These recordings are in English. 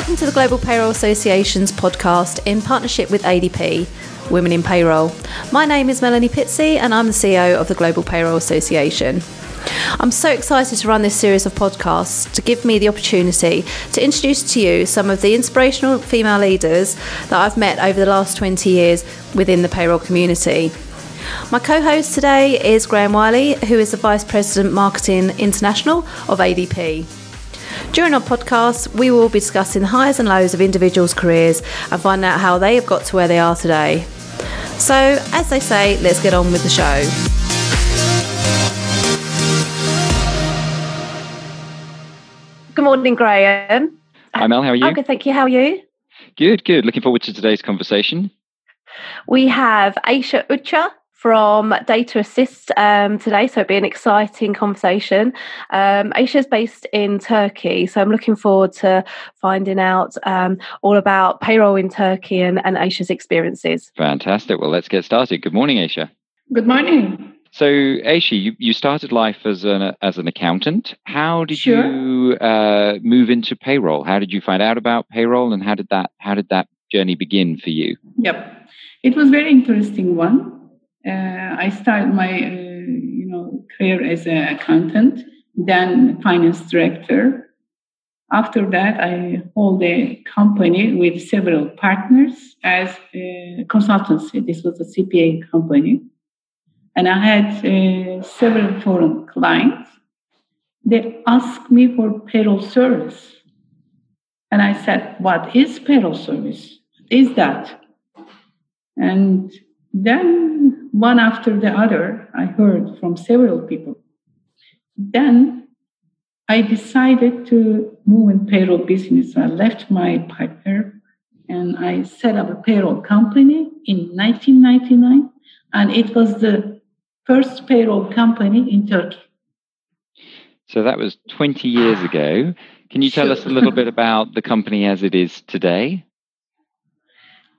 Welcome to the Global Payroll Association's podcast in partnership with ADP, Women in Payroll. My name is Melanie Pizzey and I'm the CEO of the Global Payroll Association. I'm so excited to run this series of podcasts to give me the opportunity to introduce to you some of the inspirational female leaders that I've met over the last 20 years within the payroll community. My co host today is Graham Wiley, who is the Vice President Marketing International of ADP. During our podcast, we will be discussing the highs and lows of individuals' careers and find out how they have got to where they are today. So, as they say, let's get on with the show. Good morning, Graham. Hi, Mel. How are you? I'm good, thank you. How are you? Good, good. Looking forward to today's conversation. We have Aisha Ucha from Data Assist um, today, so it'll be an exciting conversation. Um, Aisha is based in Turkey, so I'm looking forward to finding out um, all about payroll in Turkey and, and Aisha's experiences. Fantastic. Well, let's get started. Good morning, Aisha. Good morning. So, Aisha, you, you started life as an as an accountant. How did Sure. you uh, move into payroll? How did you find out about payroll, and how did that how did that journey begin for you? Yep, it was very interesting one. Uh, I started my uh, you know career as an accountant, then finance director. After that, I hold a company with several partners as a consultancy. This was a CPA company, and I had uh, several foreign clients. They asked me for payroll service, and I said, "What is payroll service? What is that?" And then, one after the other, I heard from several people. Then I decided to move in payroll business. I left my partner and I set up a payroll company in 1999. And it was the first payroll company in Turkey. So that was twenty years ago. Can you tell Sure. us a little bit about the company as it is today?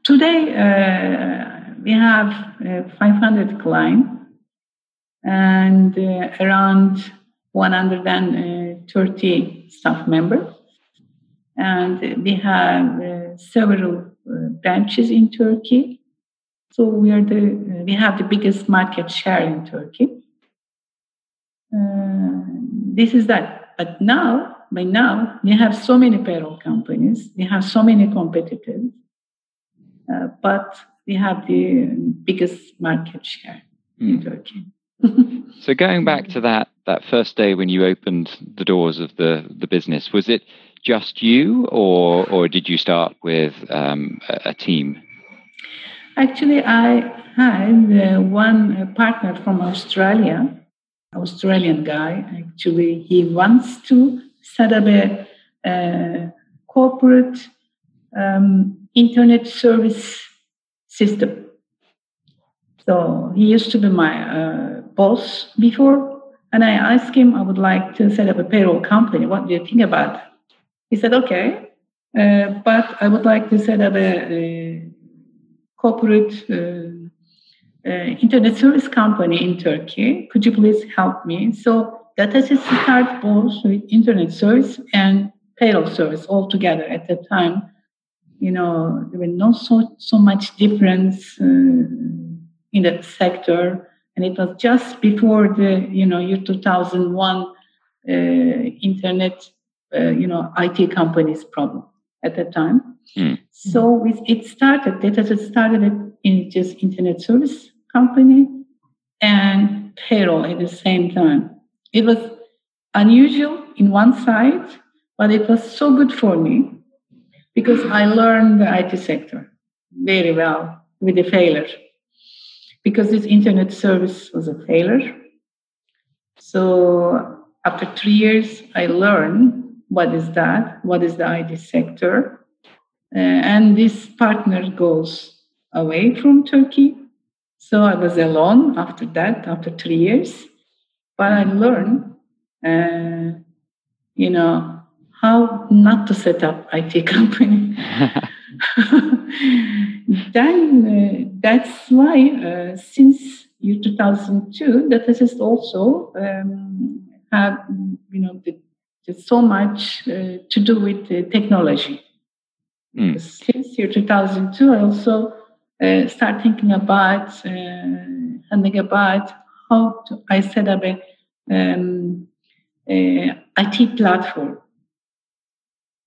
Today, uh, we have uh, 500 clients and uh, around 130 staff members. And we have uh, several uh, branches in Turkey. So we are the we have the biggest market share in Turkey. Uh, this is that. But now, by now, we have so many payroll companies. We have so many competitors. Uh, but we have the biggest market share in Hmm. Turkey. So going back to that that first day when you opened the doors of the the business, was it just you, or or did you start with um, a, a team? Actually, I had uh, one uh, partner from Australia, Australian guy. Actually, he wants to set up a, uh corporate um, internet service system. So he used to be my uh, boss before, and I asked him, I would like to set up a payroll company. What do you think about? it?" He said, okay, uh, but I would like to set up a, a corporate uh, uh, internet service company in Turkey. Could you please help me? So that has started both with internet service and payroll service all together at that time. You know, there were not so so much difference uh, in the sector, and it was just before the you know year 2001 uh, internet uh, you know IT companies problem at that time. Hmm. So with, it started. That has started in just internet service company and payroll at the same time. It was unusual in one side, but it was so good for me because I learned the IT sector very well with a failure. Because this internet service was a failure. So after three years, I learned what is that, what is the IT sector. Uh, and this partner goes away from Turkey. So I was alone after that, after three years. But I learned, uh, you know, how not to set up IT company. then uh, that's why uh, since year 2002, that has also um, have you know the, there's so much uh, to do with technology. Mm. Since year 2002, I also uh, start thinking about uh, thinking about how to, I set up a um, IT platform.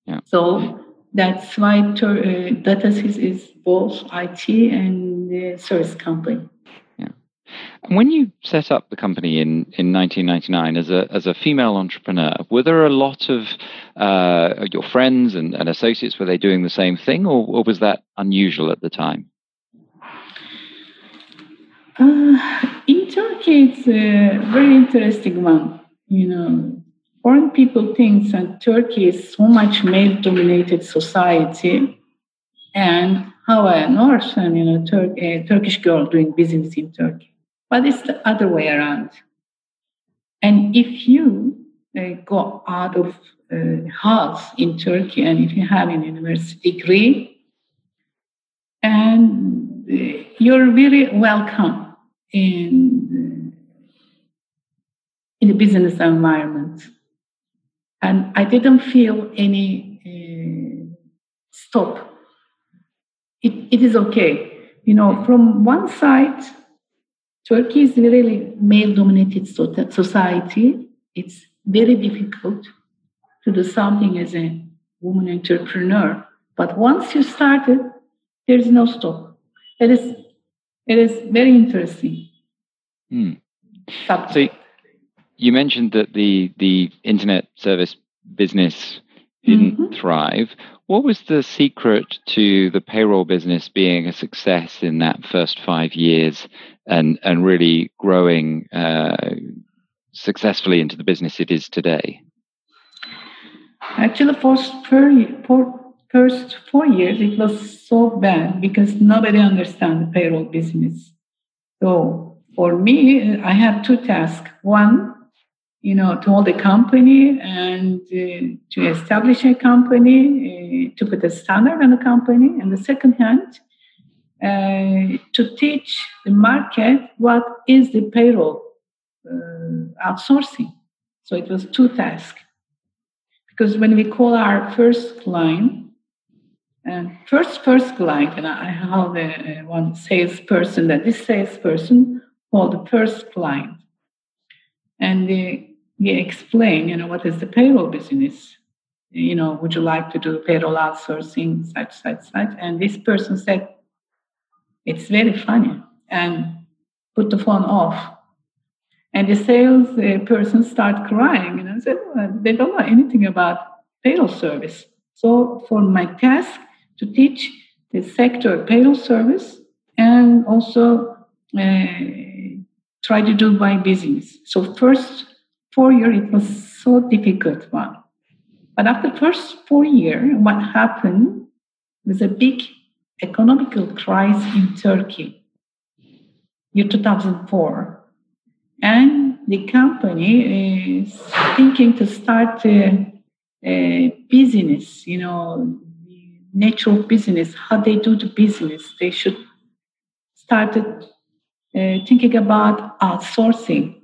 Yeah. So that's why uh, Data Assist is both IT and service company. Yeah. And when you set up the company in, in 1999 as a as a female entrepreneur, were there a lot of uh, your friends and, and associates were they doing the same thing, or, or was that unusual at the time? Uh, in Turkey, it's a very interesting one. You know, foreign people think that Turkey is so much male-dominated society, and how a Northern, you know, Tur- a Turkish girl doing business in Turkey. But it's the other way around. And if you uh, go out of uh, house in Turkey, and if you have a university degree, and uh, you're very welcome in in the business environment, and I didn't feel any uh, stop. It, it is okay, you know. From one side, Turkey is really male-dominated society. It's very difficult to do something as a woman entrepreneur. But once you started, there is no stop. It is, it is very interesting. Hmm. So you mentioned that the the internet service business didn't mm-hmm. thrive. What was the secret to the payroll business being a success in that first five years and and really growing uh, successfully into the business it is today? Actually, first for first four years it was so bad because nobody understand the payroll business. So for me, I had two tasks. One, you know, to hold a company and uh, to establish a company, uh, to put a standard on a company, and the second hand, uh, to teach the market what is the payroll uh, outsourcing. So it was two tasks. Because when we call our first client, and first first client, and I have a, one salesperson that this salesperson called the first client, and they, explain, you know, what is the payroll business? You know, would you like to do payroll outsourcing, such, such, such? And this person said, it's very funny, and put the phone off and the sales uh, person start crying and said, well, they don't know anything about payroll service. So for my task to teach the sector payroll service and also uh, try to do my business. So first four year it was so difficult one. But after first four year, what happened was a big economical crisis in Turkey, year 2004 and the company is thinking to start a, a business, you know, natural business, how they do the business. They should started uh, thinking about outsourcing,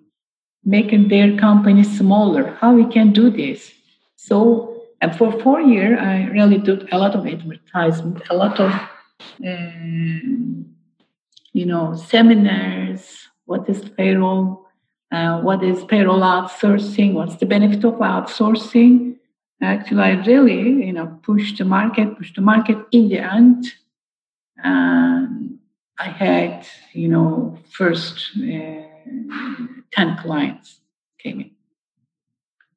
making their company smaller. How we can do this? So, and for four years, I really did a lot of advertisement, a lot of, uh, you know, seminars. What is payroll? Uh, what is payroll outsourcing? What's the benefit of outsourcing? Actually, I really, you know, push the market, push the market. In the end, um, I had, you know, first uh, ten clients came in.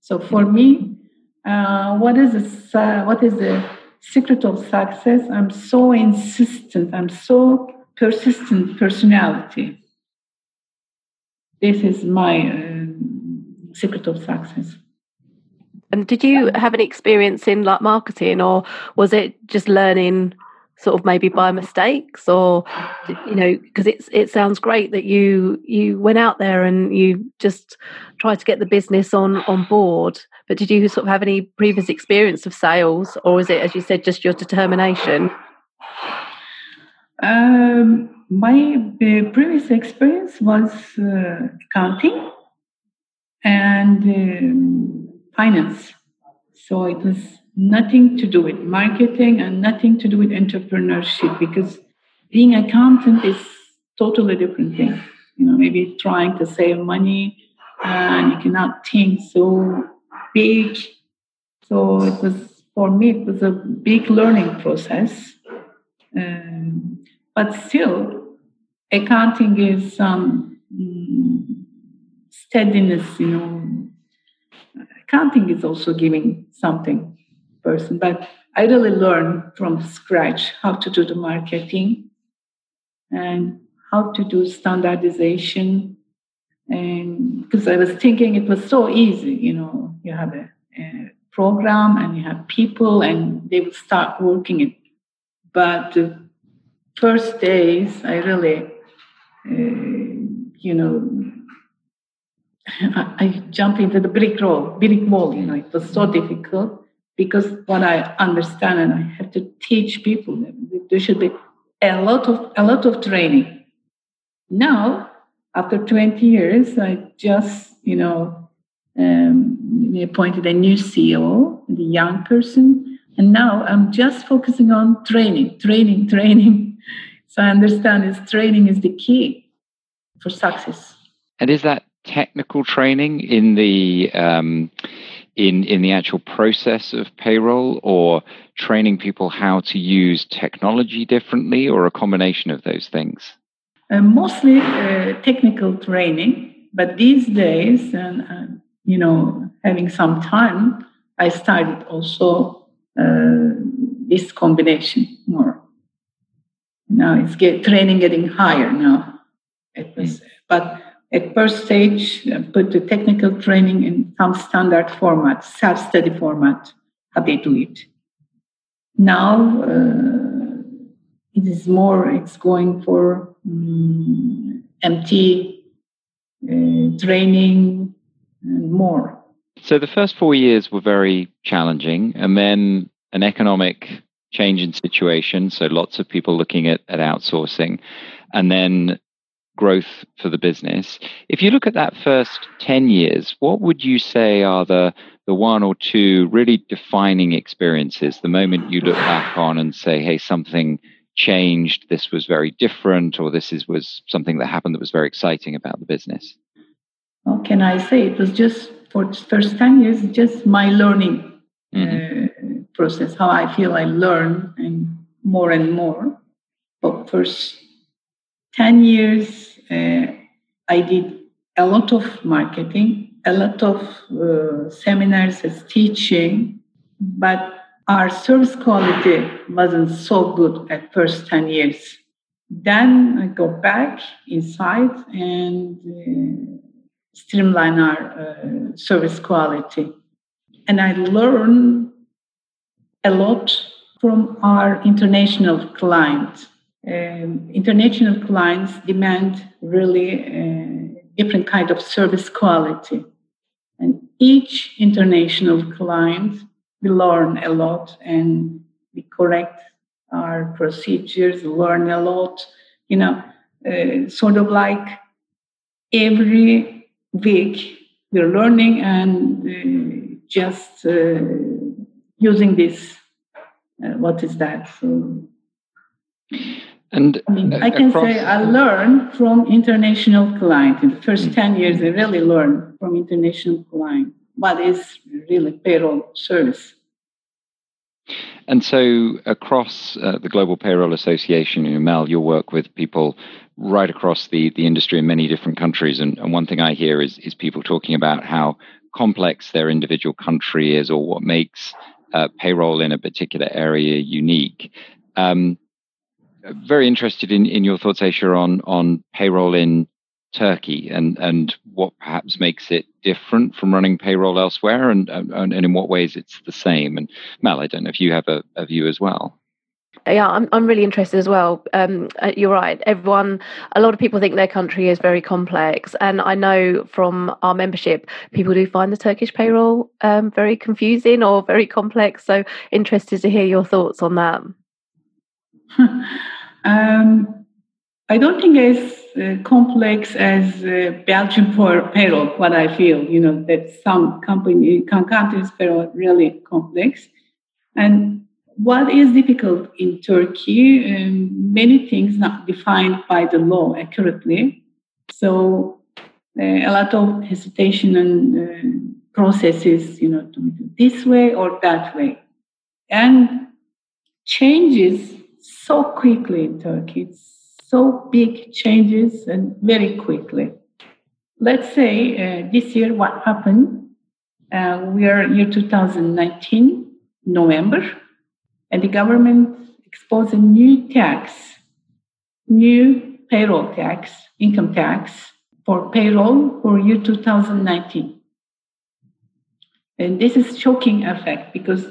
So for me, uh, what is the uh, what is the secret of success? I'm so insistent. I'm so persistent personality this is my uh, secret of success. And did you have any experience in like marketing, or was it just learning, sort of maybe by mistakes, or you know, because it's it sounds great that you you went out there and you just tried to get the business on on board. But did you sort of have any previous experience of sales, or is it, as you said, just your determination? Um, my uh, previous experience was uh, accounting and um, finance. So it was nothing to do with marketing and nothing to do with entrepreneurship because being accountant is totally different thing. You know, maybe trying to save money and you cannot think so big. So it was for me it was a big learning process. Um, but still, accounting is some um, steadiness. You know, accounting is also giving something person. But I really learned from scratch how to do the marketing and how to do standardization. And because I was thinking it was so easy, you know, you have a, a program and you have people and they will start working it. But the first days, I really, uh, you know, I, I jumped into the brick wall, brick wall. You know, it was so difficult because what I understand and I have to teach people there should be a lot of a lot of training. Now, after 20 years, I just you know um, appointed a new CEO, the young person, and now I'm just focusing on training, training, training. So I understand is training is the key for success. And is that technical training in the um, in in the actual process of payroll or training people how to use technology differently or a combination of those things? Uh, mostly uh, technical training but these days and uh, you know having some time i started also uh, this combination more. Now it's get training getting higher now. It was mm. but at first stage, uh, put the technical training in some standard format, self-study format, how they do it. Now uh, it is more, it's going for um, MT uh, training and more. So the first four years were very challenging, and then an economic change in situation. So lots of people looking at, at outsourcing. And then growth for the business. If you look at that first 10 years, what would you say are the, the one or two really defining experiences? The moment you look back on and say, hey, something changed, this was very different, or this is, was something that happened that was very exciting about the business? What can I say? It was just for the first 10 years, just my learning mm-hmm. uh, process, how I feel I learn and more and more. But first 10 years, uh, I did a lot of marketing, a lot of uh, seminars as teaching, but our service quality wasn't so good at first 10 years. Then I go back inside and uh, streamline our uh, service quality. And I learn a lot from our international clients um, international clients demand really uh, different kind of service quality. And each international client will learn a lot and we correct our procedures learn a lot you know uh, sort of like every week we're learning and uh, just uh, using this uh, what is that? So and I, mean, I can say I learned from international client. In the 1st mm 10 years, I really learned from international client what is really payroll service. And so, across uh, the Global Payroll Association, you Mel, you'll work with people right across the, the industry in many different countries. And, and one thing I hear is, is people talking about how complex their individual country is or what makes uh, payroll in a particular area unique. Um, very interested in, in your thoughts, Aisha, on on payroll in Turkey and and what perhaps makes it different from running payroll elsewhere, and and, and in what ways it's the same. And Mel, I don't know if you have a, a view as well. Yeah, I'm I'm really interested as well. Um, uh, you're right. Everyone, a lot of people think their country is very complex, and I know from our membership, people do find the Turkish payroll um, very confusing or very complex. So interested to hear your thoughts on that. um, I don't think as uh, complex as uh, for payroll. What I feel, you know, that some company countries payroll really complex. And what is difficult in Turkey? Um, many things not defined by the law accurately. So uh, a lot of hesitation and uh, processes, you know, to do this way or that way, and changes so quickly in Turkey. It's so big changes and very quickly. Let's say uh, this year, what happened? Uh, we are year 2019, November, and the government exposed a new tax, new payroll tax, income tax for payroll for year 2019. And this is shocking effect because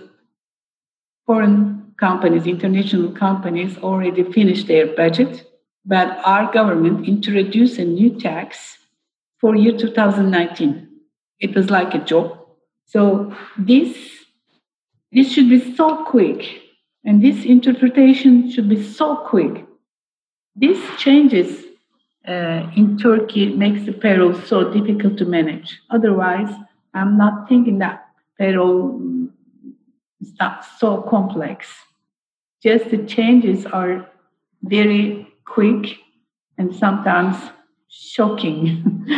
foreign companies, international companies already finished their budget but our government introduced a new tax for year 2019. It was like a joke. So this this should be so quick, and this interpretation should be so quick. These changes uh, in Turkey makes the payroll so difficult to manage. Otherwise, I'm not thinking that payroll is not so complex. Just the changes are very quick and sometimes shocking.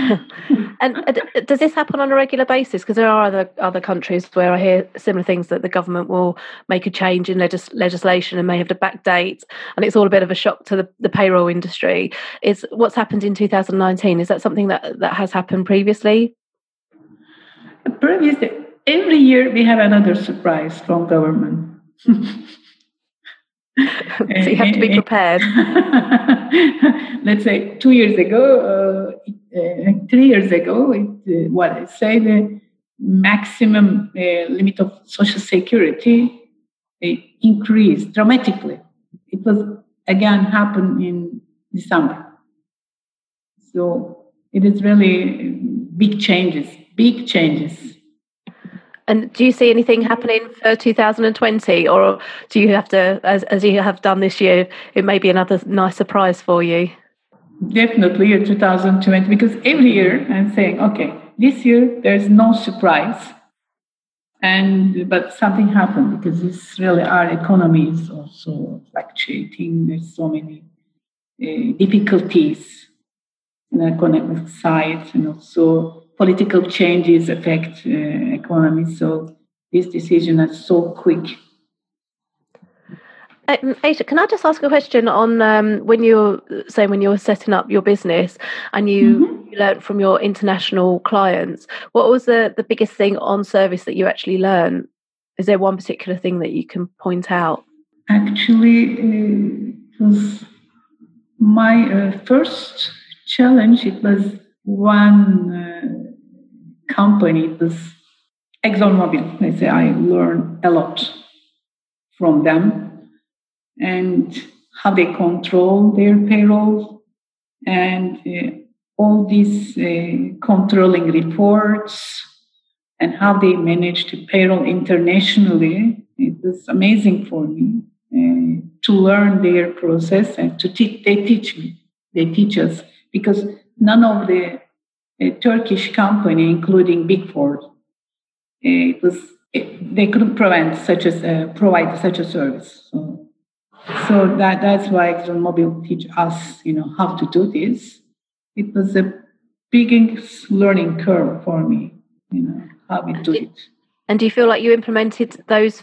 and uh, does this happen on a regular basis? Because there are other other countries where I hear similar things that the government will make a change in legis- legislation and may have to backdate, and it's all a bit of a shock to the, the payroll industry. Is what's happened in 2019? Is that something that that has happened previously? Previously, every year we have another surprise from government. so you have to be prepared. Let's say two years ago, uh, uh, three years ago, it, uh, what I say the maximum uh, limit of social security uh, increased dramatically. It was again happened in December. So it is really big changes, big changes. And do you see anything happening for 2020, or do you have to, as, as you have done this year, it may be another nice surprise for you? Definitely year 2020, because every year I'm saying, okay, this year there's no surprise, and but something happened because it's really our economy is also fluctuating. There's so many uh, difficulties in the economic side, and also political changes affect uh, economy. So this decision is so quick. Um, Aisha, can I just ask a question on um, when you're saying when you're setting up your business and you, mm-hmm. you learned from your international clients? What was the, the biggest thing on service that you actually learned? Is there one particular thing that you can point out? Actually, uh, it was my uh, first challenge. It was one uh, company, this ExxonMobil, I say I learned a lot from them and how they control their payroll and uh, all these uh, controlling reports and how they manage to payroll internationally. It was amazing for me uh, to learn their process and to teach. They teach me. They teach us because none of the a Turkish company, including Big Four. It was it, they couldn't provide such as uh, provide such a service. So, so that that's why ExxonMobil teach us, you know, how to do this. It was a biggest learning curve for me, you know, how we do it. And do you feel like you implemented those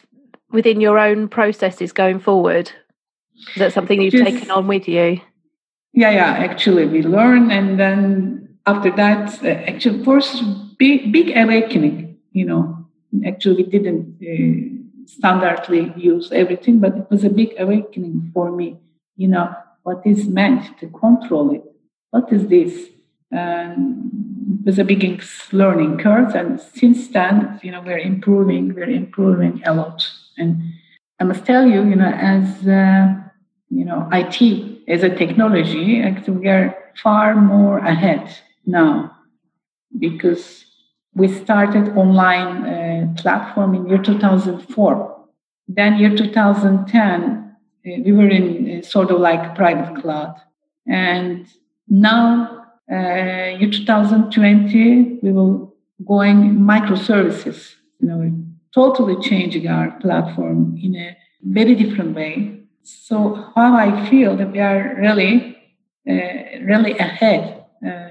within your own processes going forward? Is that something you've Just, taken on with you? Yeah, yeah. Actually, we learn, and then after that, uh, actually, first big, big awakening. You know, actually, we didn't uh, standardly use everything, but it was a big awakening for me. You know, what is meant to control it? What is this? And it was a big learning curve, and since then, you know, we're improving. We're improving a lot, and I must tell you, you know, as uh, you know, IT as a technology, actually, we are far more ahead now because we started online uh, platform in year 2004 then year 2010 uh, we were in uh, sort of like private cloud. And now uh, year 2020 we will going microservices. You know totally changing our platform in a very different way. So how I feel that we are really, uh, really ahead, uh,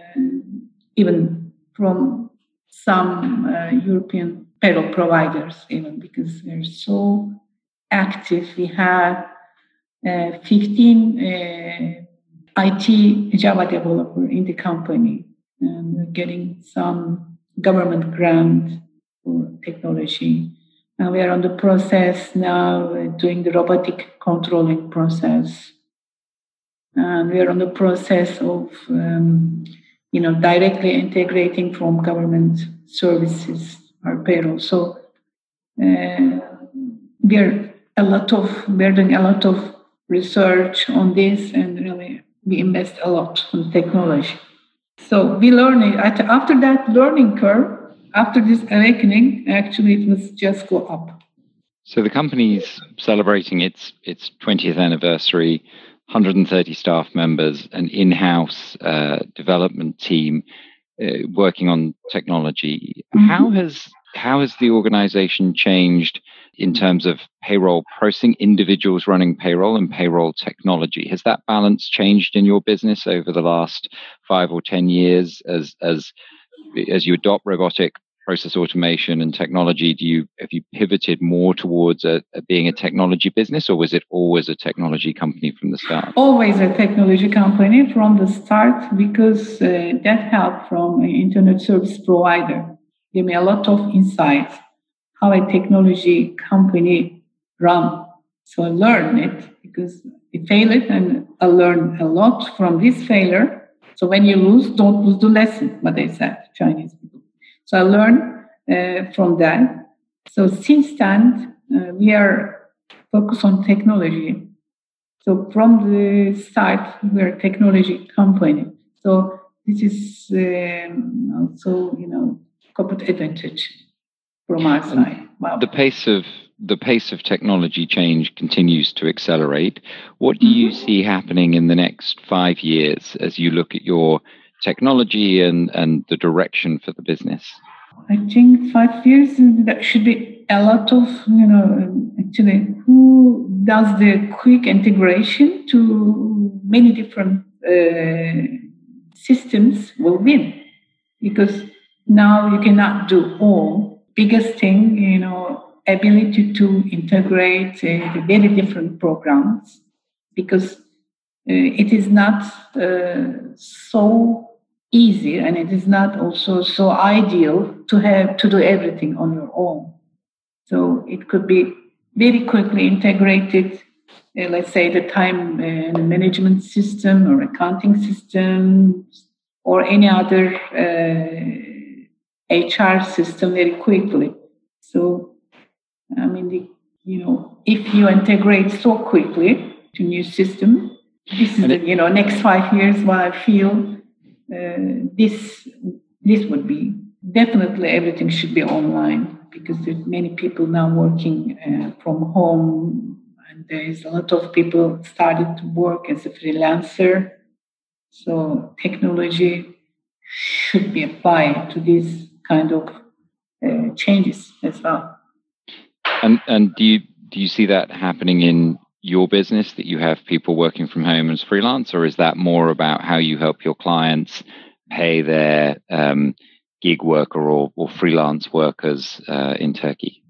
even from some uh, European payroll providers, even because they're so active. We have uh, 15 uh, IT Java developer in the company, and we're getting some government grant for technology. And we are on the process now doing the robotic controlling process. And we are on the process of, um, you know, directly integrating from government services our payroll. So uh, we are a lot of we're doing a lot of research on this, and really we invest a lot on technology. So we learn it after that learning curve. After this awakening, actually, it was just go up. So the company's celebrating its its 20th anniversary. 130 staff members, an in-house uh, development team uh, working on technology. Mm-hmm. How has how has the organization changed in terms of payroll processing, individuals running payroll and payroll technology? Has that balance changed in your business over the last five or ten years as as as you adopt robotic process automation and technology? Do you have you pivoted more towards a, a being a technology business, or was it always a technology company from the start? Always a technology company from the start because uh, that help from an internet service provider gave me a lot of insights how a technology company run. So I learned it because I failed it and I learned a lot from this failure. So when you lose, don't lose the lesson, what they said, Chinese people. So I learned uh, from that. So since then, uh, we are focused on technology. So from the start, we're a technology company. So this is um, also, you know, corporate advantage from our side. Wow. The pace of the pace of technology change continues to accelerate. What do mm-hmm. you see happening in the next five years as you look at your technology and, and the direction for the business? I think five years that should be a lot of you know actually who does the quick integration to many different uh, systems will win because now you cannot do all. Biggest thing, you know, ability to integrate uh, the very different programs because uh, it is not uh, so easy and it is not also so ideal to have to do everything on your own. So it could be very quickly integrated, uh, let's say the time uh, management system or accounting system or any other uh, HR system very quickly. So, I mean, the, you know, if you integrate so quickly to new system, this is the, you know next five years. What I feel uh, this this would be definitely everything should be online because there's many people now working uh, from home, and there is a lot of people started to work as a freelancer. So technology should be applied to this kind of uh, changes as well. And and do you do you see that happening in your business that you have people working from home as freelance, or is that more about how you help your clients pay their um, gig worker or, or freelance workers uh, in Turkey?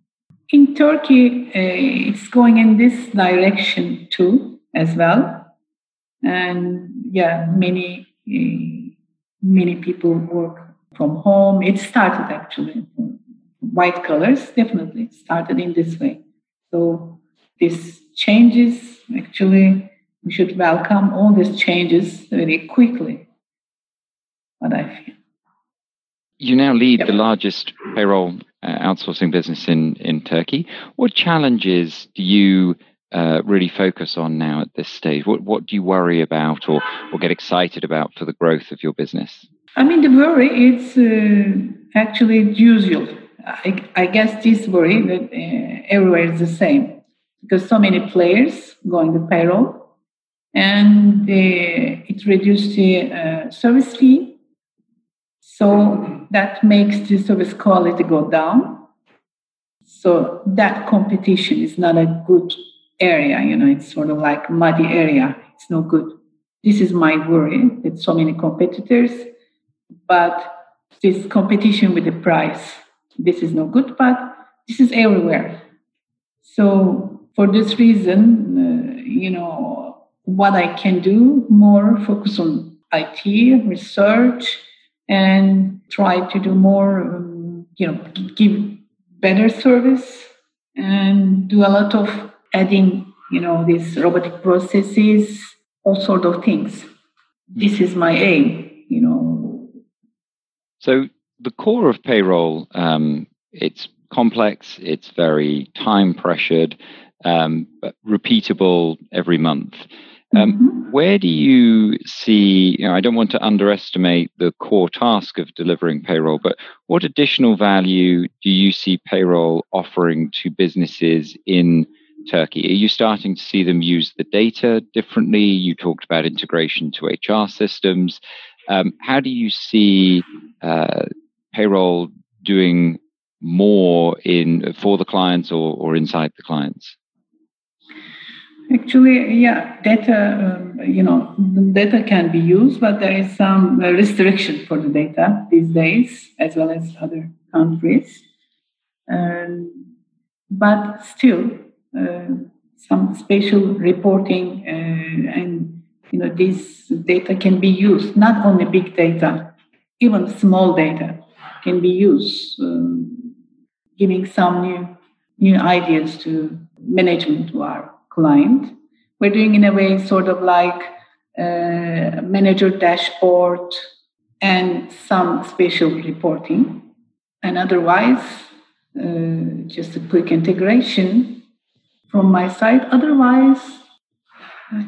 In Turkey, uh, it's going in this direction too, as well. And yeah, many uh, many people work from home. It started actually white colors, definitely started in this way. So these changes actually we should welcome all these changes very quickly. What I feel. You now lead yep. the largest payroll uh, outsourcing business in, in Turkey. What challenges do you uh, really focus on now at this stage? What what do you worry about or or get excited about for the growth of your business? I mean, the worry is uh, actually usual. I, I, guess this worry that uh, everywhere is the same because so many players going to payroll, and uh, it reduced the uh, service fee, so that makes the service quality go down. So that competition is not a good area, you know, it's sort of like muddy area. It's no good. This is my worry with so many competitors, but this competition with the price, this is no good, but this is everywhere. So for this reason, uh, you know, what I can do more focus on IT research and try to do more, um, you know, give better service and do a lot of adding, you know, these robotic processes, all sort of things. This is my aim, you know. So the core of payroll, um, it's complex, it's very time pressured, um, but repeatable every month. Um, mm-hmm. Where do you see? You know, I don't want to underestimate the core task of delivering payroll, but what additional value do you see payroll offering to businesses in Turkey? Are you starting to see them use the data differently? You talked about integration to HR systems. Um, how do you see uh, payroll doing more in for the clients or, or inside the clients? Actually, yeah, data, um, you know, data can be used, but there is some uh, restriction for the data these days, as well as other countries. Um, but still, uh, some spatial reporting uh, and you know this data can be used. Not only big data, even small data can be used, um, giving some new new ideas to management our client. We're doing in a way sort of like uh, manager dashboard and some special reporting. And otherwise, uh, just a quick integration from my side. Otherwise,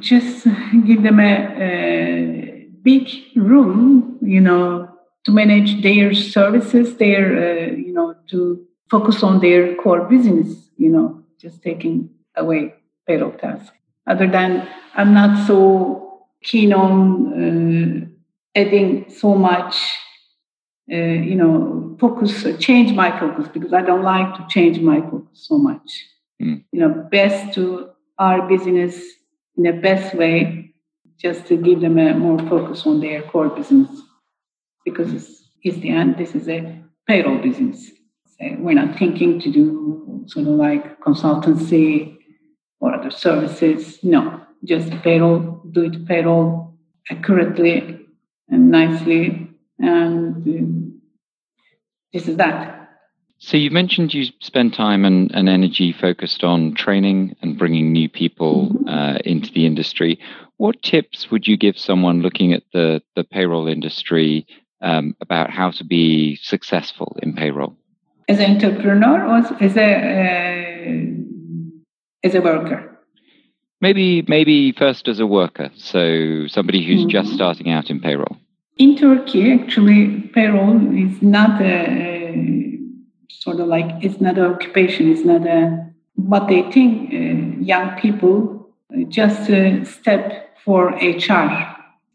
just give them a, a, big room, you know, to manage their services, their, uh, you know, to focus on their core business, you know, just taking away payroll task. Other than I'm not so keen on uh, adding so much, uh, you know, focus, change my focus because I don't like to change my focus so much. Mm. You know, best to our business in the best way, just to give them a more focus on their core business because it's, it's the end. This is a payroll business. So we're not thinking to do sort of like consultancy or other services. No, just payroll, do it payroll accurately and nicely. And uh, this is that. So you mentioned you spend time and, and energy focused on training and bringing new people mm-hmm. uh, into the industry. What tips would you give someone looking at the, the payroll industry um, about how to be successful in payroll? As an entrepreneur or as a uh, as a worker? Maybe, maybe first as a worker, so somebody who's mm-hmm. just starting out in payroll. In Turkey, actually, payroll is not a sort of like it's not an occupation. It's not a what they think. Uh, young people uh, just uh, step for HR,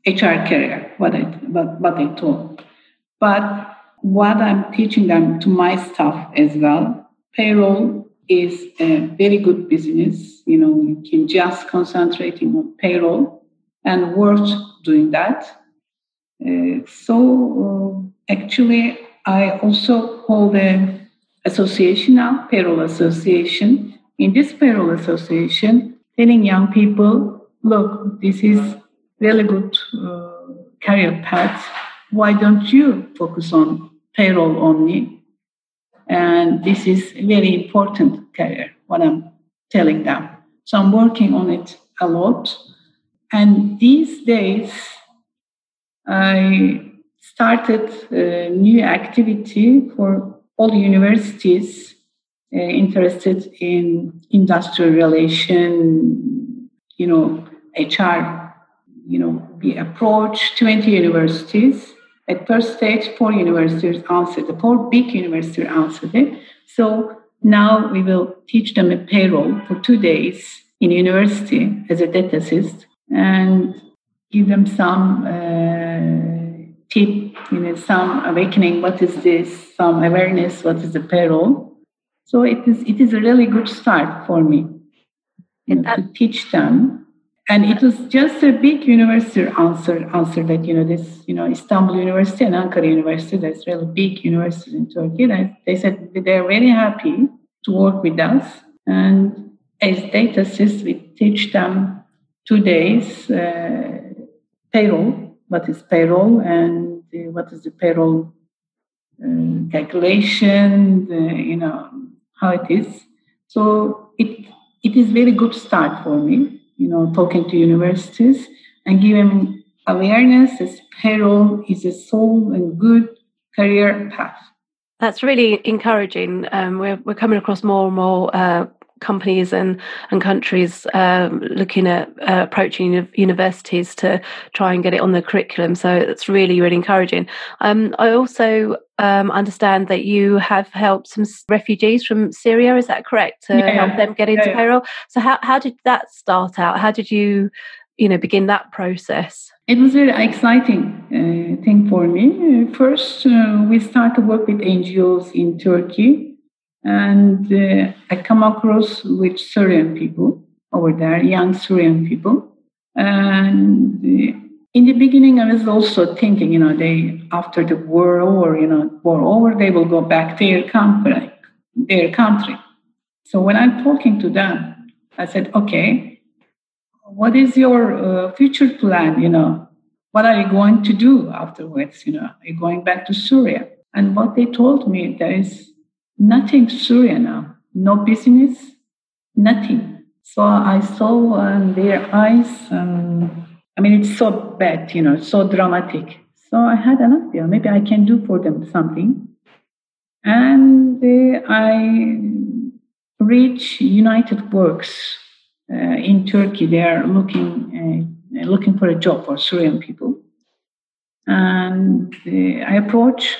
HR career. What I what, what they told, but what I'm teaching them to my staff as well. Payroll is a very good business. You know, you can just concentrating on payroll and worth doing that. Uh, so uh, actually, I also hold a association now, payroll association. In this payroll association, telling young people, look, this is really good uh, career path. Why don't you focus on payroll only? And this is very important career, what I'm telling them. So I'm working on it a lot. And these days, I started a new activity for all universities uh, interested in industrial relation, you know, HR. You know, we approach 20 universities at first stage, four universities answered, the four big universities answered it. So now we will teach them a payroll for two days in university as a data assist and give them some uh, tip, you know, some awakening, what is this, some awareness, what is the payroll. So it is it is a really good start for me you know, to teach them. And it was just a big university answer answer that you know this you know Istanbul University and Ankara University that's really big universities in Turkey. They, they said they're very happy to work with us and as Data Assist we teach them two days uh, payroll, what is payroll and uh, what is the payroll uh, calculation, the, you know how it is. So it it is very good start for me, you know, talking to universities and giving awareness as payroll is a sole and good career path. That's really encouraging. Um, we're, we're coming across more and more uh, companies and and countries um, looking at uh, approaching universities to try and get it on the curriculum. So it's really really encouraging. Um, I also um, understand that you have helped some refugees from Syria. Is that correct? To yeah, help them get into yeah, payroll. So how how did that start out? How did you you know begin that process? It was very exciting uh, thing for me. First, uh, we started work with NGOs in Turkey, and uh, I come across with Syrian people over there, young Syrian people, and uh, in the beginning, I was also thinking, you know, they after the war over, you know, war over, they will go back to their country, their country. So when I'm talking to them, I said, okay, what is your uh, future plan? You know, what are you going to do afterwards? You know, are you going back to Syria? And what they told me, there is nothing Syria now, no business, nothing. So I saw in their eyes. Um, I mean, it's so bad, you know, so dramatic. So I had an idea. Maybe I can do for them something. And uh, I reached United Works uh, in Turkey. They are looking uh, looking for a job for Syrian people. And uh, I approached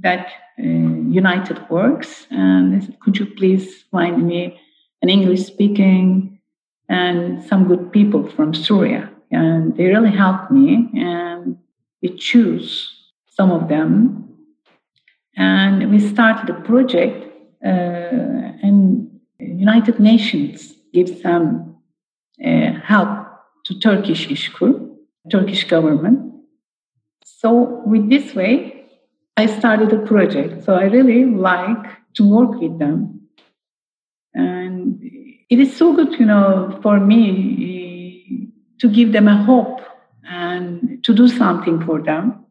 that United Works and I said, could you please find me an English speaking and some good people from Syria? and they really helped me. And we choose some of them, and we started a project. Uh, and United Nations gives some uh, help to Turkish Işkur, Turkish government. So with this way, I started a project. So I really like to work with them. And it is so good, you know, for me to give them a hope and to do something for them.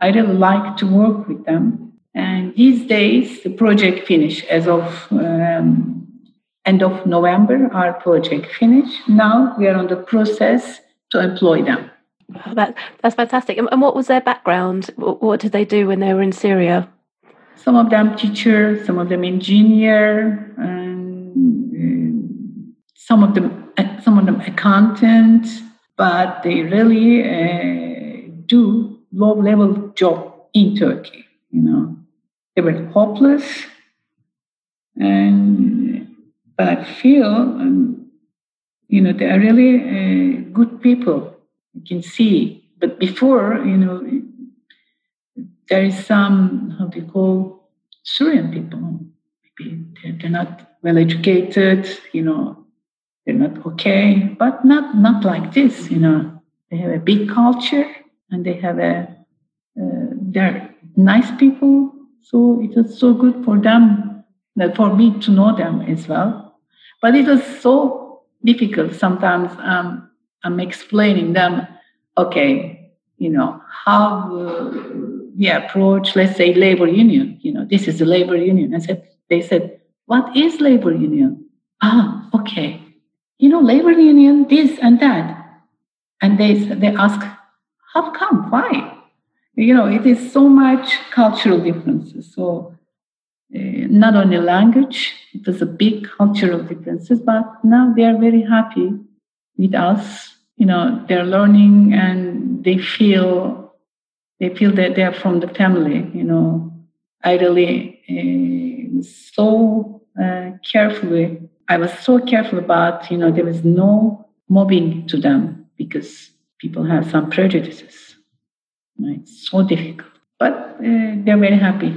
I really like to work with them. And these days, the project finished as of um, end of November. Our project finished. Now we are on the process to employ them. That, that's fantastic. And, and what was their background? What, what did they do when they were in Syria? Some of them teacher, some of them engineer, and uh, some of them some of them accountant, but they really uh, do low level job in Turkey. You know, they were hopeless, and but I feel, um, you know, they are really uh, good people. You can see, but before, you know, there is some how do you call Syrian people? Maybe they're not well educated, you know, they're not okay, but not not like this. You know, they have a big culture and they have a uh, they're nice people. So it was so good for them, for me to know them as well. But it was so difficult sometimes. Um, I'm explaining them, okay, you know, how uh, we approach, let's say, labor union. You know, this is a labor union. I said, they said, what is labor union? Ah, okay you know, labor union, this and that. And they, they ask, how come? Why? You know, it is so much cultural differences. So uh, not only language, it was a big cultural differences, but now they are very happy with us. You know, they're learning and they feel they feel that they're from the family. You know, I really uh, so uh, carefully I was so careful about, you know, there was no mobbing to them because people have some prejudices. It's so difficult. But uh, they're very happy.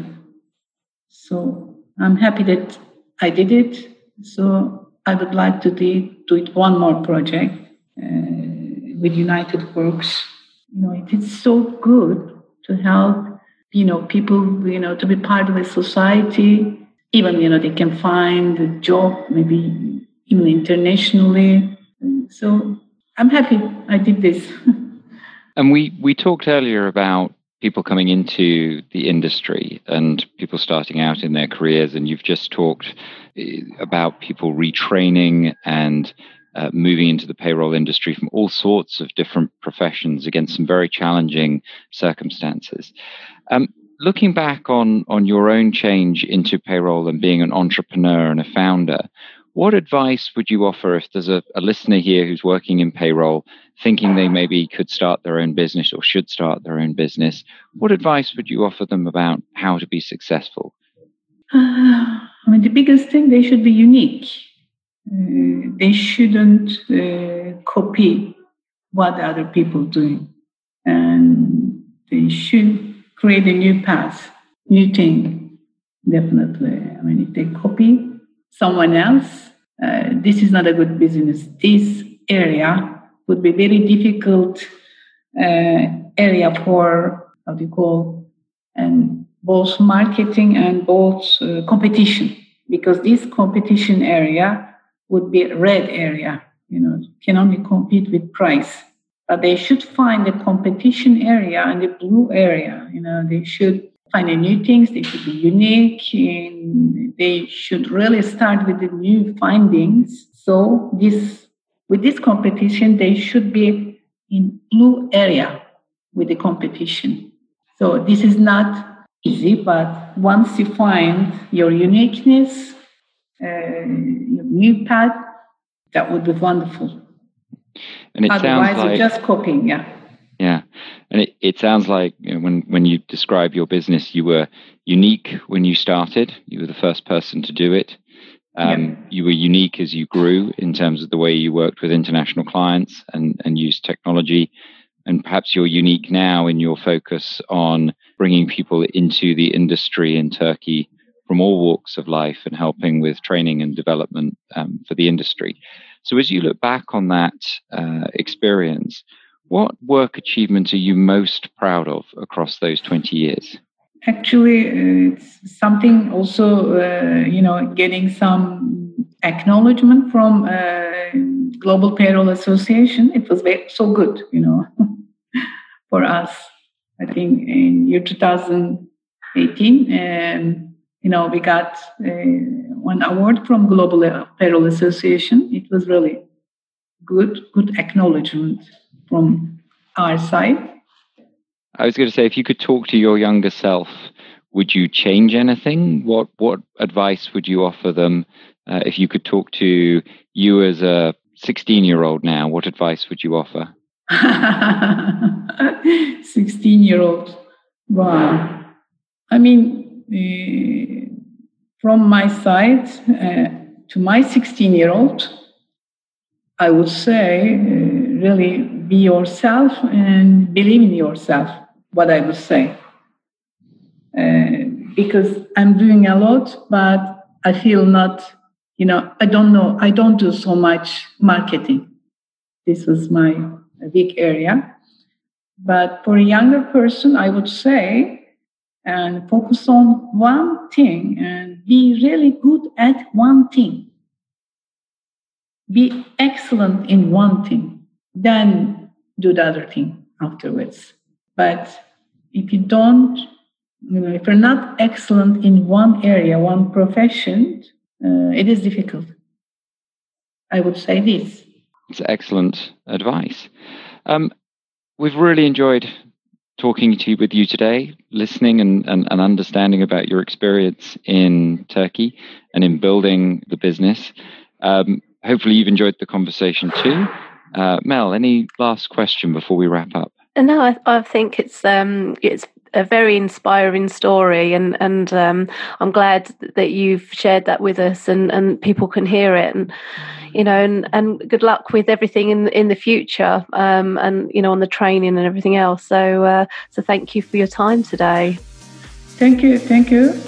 So I'm happy that I did it. So I would like to do, do it one more project uh, with United Works. You know, it is so good to help, you know, people, you know, to be part of a society. Even, you know, they can find a job, maybe even internationally. So I'm happy I did this. and we, we talked earlier about people coming into the industry and people starting out in their careers. And you've just talked eh, about people retraining and uh, moving into the payroll industry from all sorts of different professions against some very challenging circumstances. Um, looking back on on your own change into payroll and being an entrepreneur and a founder, what advice would you offer if there's a, a, listener here who's working in payroll, thinking they maybe could start their own business or should start their own business? What advice would you offer them about how to be successful? Uh, I mean, the biggest thing, they should be unique. Uh, they shouldn't uh, copy what other people doing. And they should create a new path, new thing, definitely. I mean, if they copy, someone else, uh, this is not a good business. This area would be very difficult uh, area for how do you call and both marketing and both uh, competition because this competition area would be a red area you know can only compete with price but they should find the competition area and the blue area you know they should finding new things. They should be unique. And they should really start with the new findings. So this, with this competition, they should be in blue area with the competition. So this is not easy, but once you find your uniqueness, uh, your new path, that would be wonderful. And it Otherwise, sounds like you're just copying, yeah. Yeah, and it, it sounds like you know, when when you describe your business, you were unique when you started. You were the first person to do it. Um, yeah. You were unique as you grew in terms of the way you worked with international clients and and used technology. And perhaps you're unique now in your focus on bringing people into the industry in Turkey from all walks of life and helping with training and development um, for the industry. So, as you look back on that uh, experience, what work achievement are you most proud of across those 20 years? Actually, uh, it's something also, uh, you know, getting some acknowledgement from uh, Global Payroll Association. It was very, so good, you know, for us. I think in year 2018, um, you know, we got uh, one award from Global Payroll Association. It was really good, good acknowledgement from our side. I was going to say, if you could talk to your younger self, would you change anything? What what advice would you offer them? Uh, if you could talk to you as a 16 year old now, what advice would you offer? 16 year old. Wow. I mean, uh, from my side uh, to my 16 year old, I would say uh, really be yourself and believe in yourself, what I would say. Uh, because I'm doing a lot, but I feel not, you know, I don't know, I don't do so much marketing. This is my big area. But for a younger person, I would say, and focus on one thing and be really good at one thing. Be excellent in one thing. Then do the other thing afterwards. But if you don't, you know, if you're not excellent in one area, one profession, uh, it is difficult. I would say this. It's excellent advice. Um, we've really enjoyed talking to you with you today, listening and, and, and understanding about your experience in Turkey and in building the business. Um, hopefully, you've enjoyed the conversation too. Uh, Mel, any last question before we wrap up? No, I, I think it's um, it's a very inspiring story, and and um, I'm glad that you've shared that with us, and, and people can hear it, and you know, and, and good luck with everything in in the future, um, and you know, on the training and everything else. So uh, so thank you for your time today. Thank you, thank you.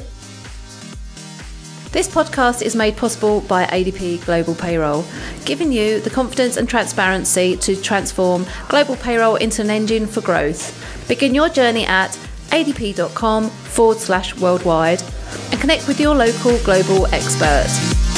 This podcast is made possible by ADP Global Payroll, giving you the confidence and transparency to transform global payroll into an engine for growth. Begin your journey at adp.com forward slash worldwide and connect with your local global expert.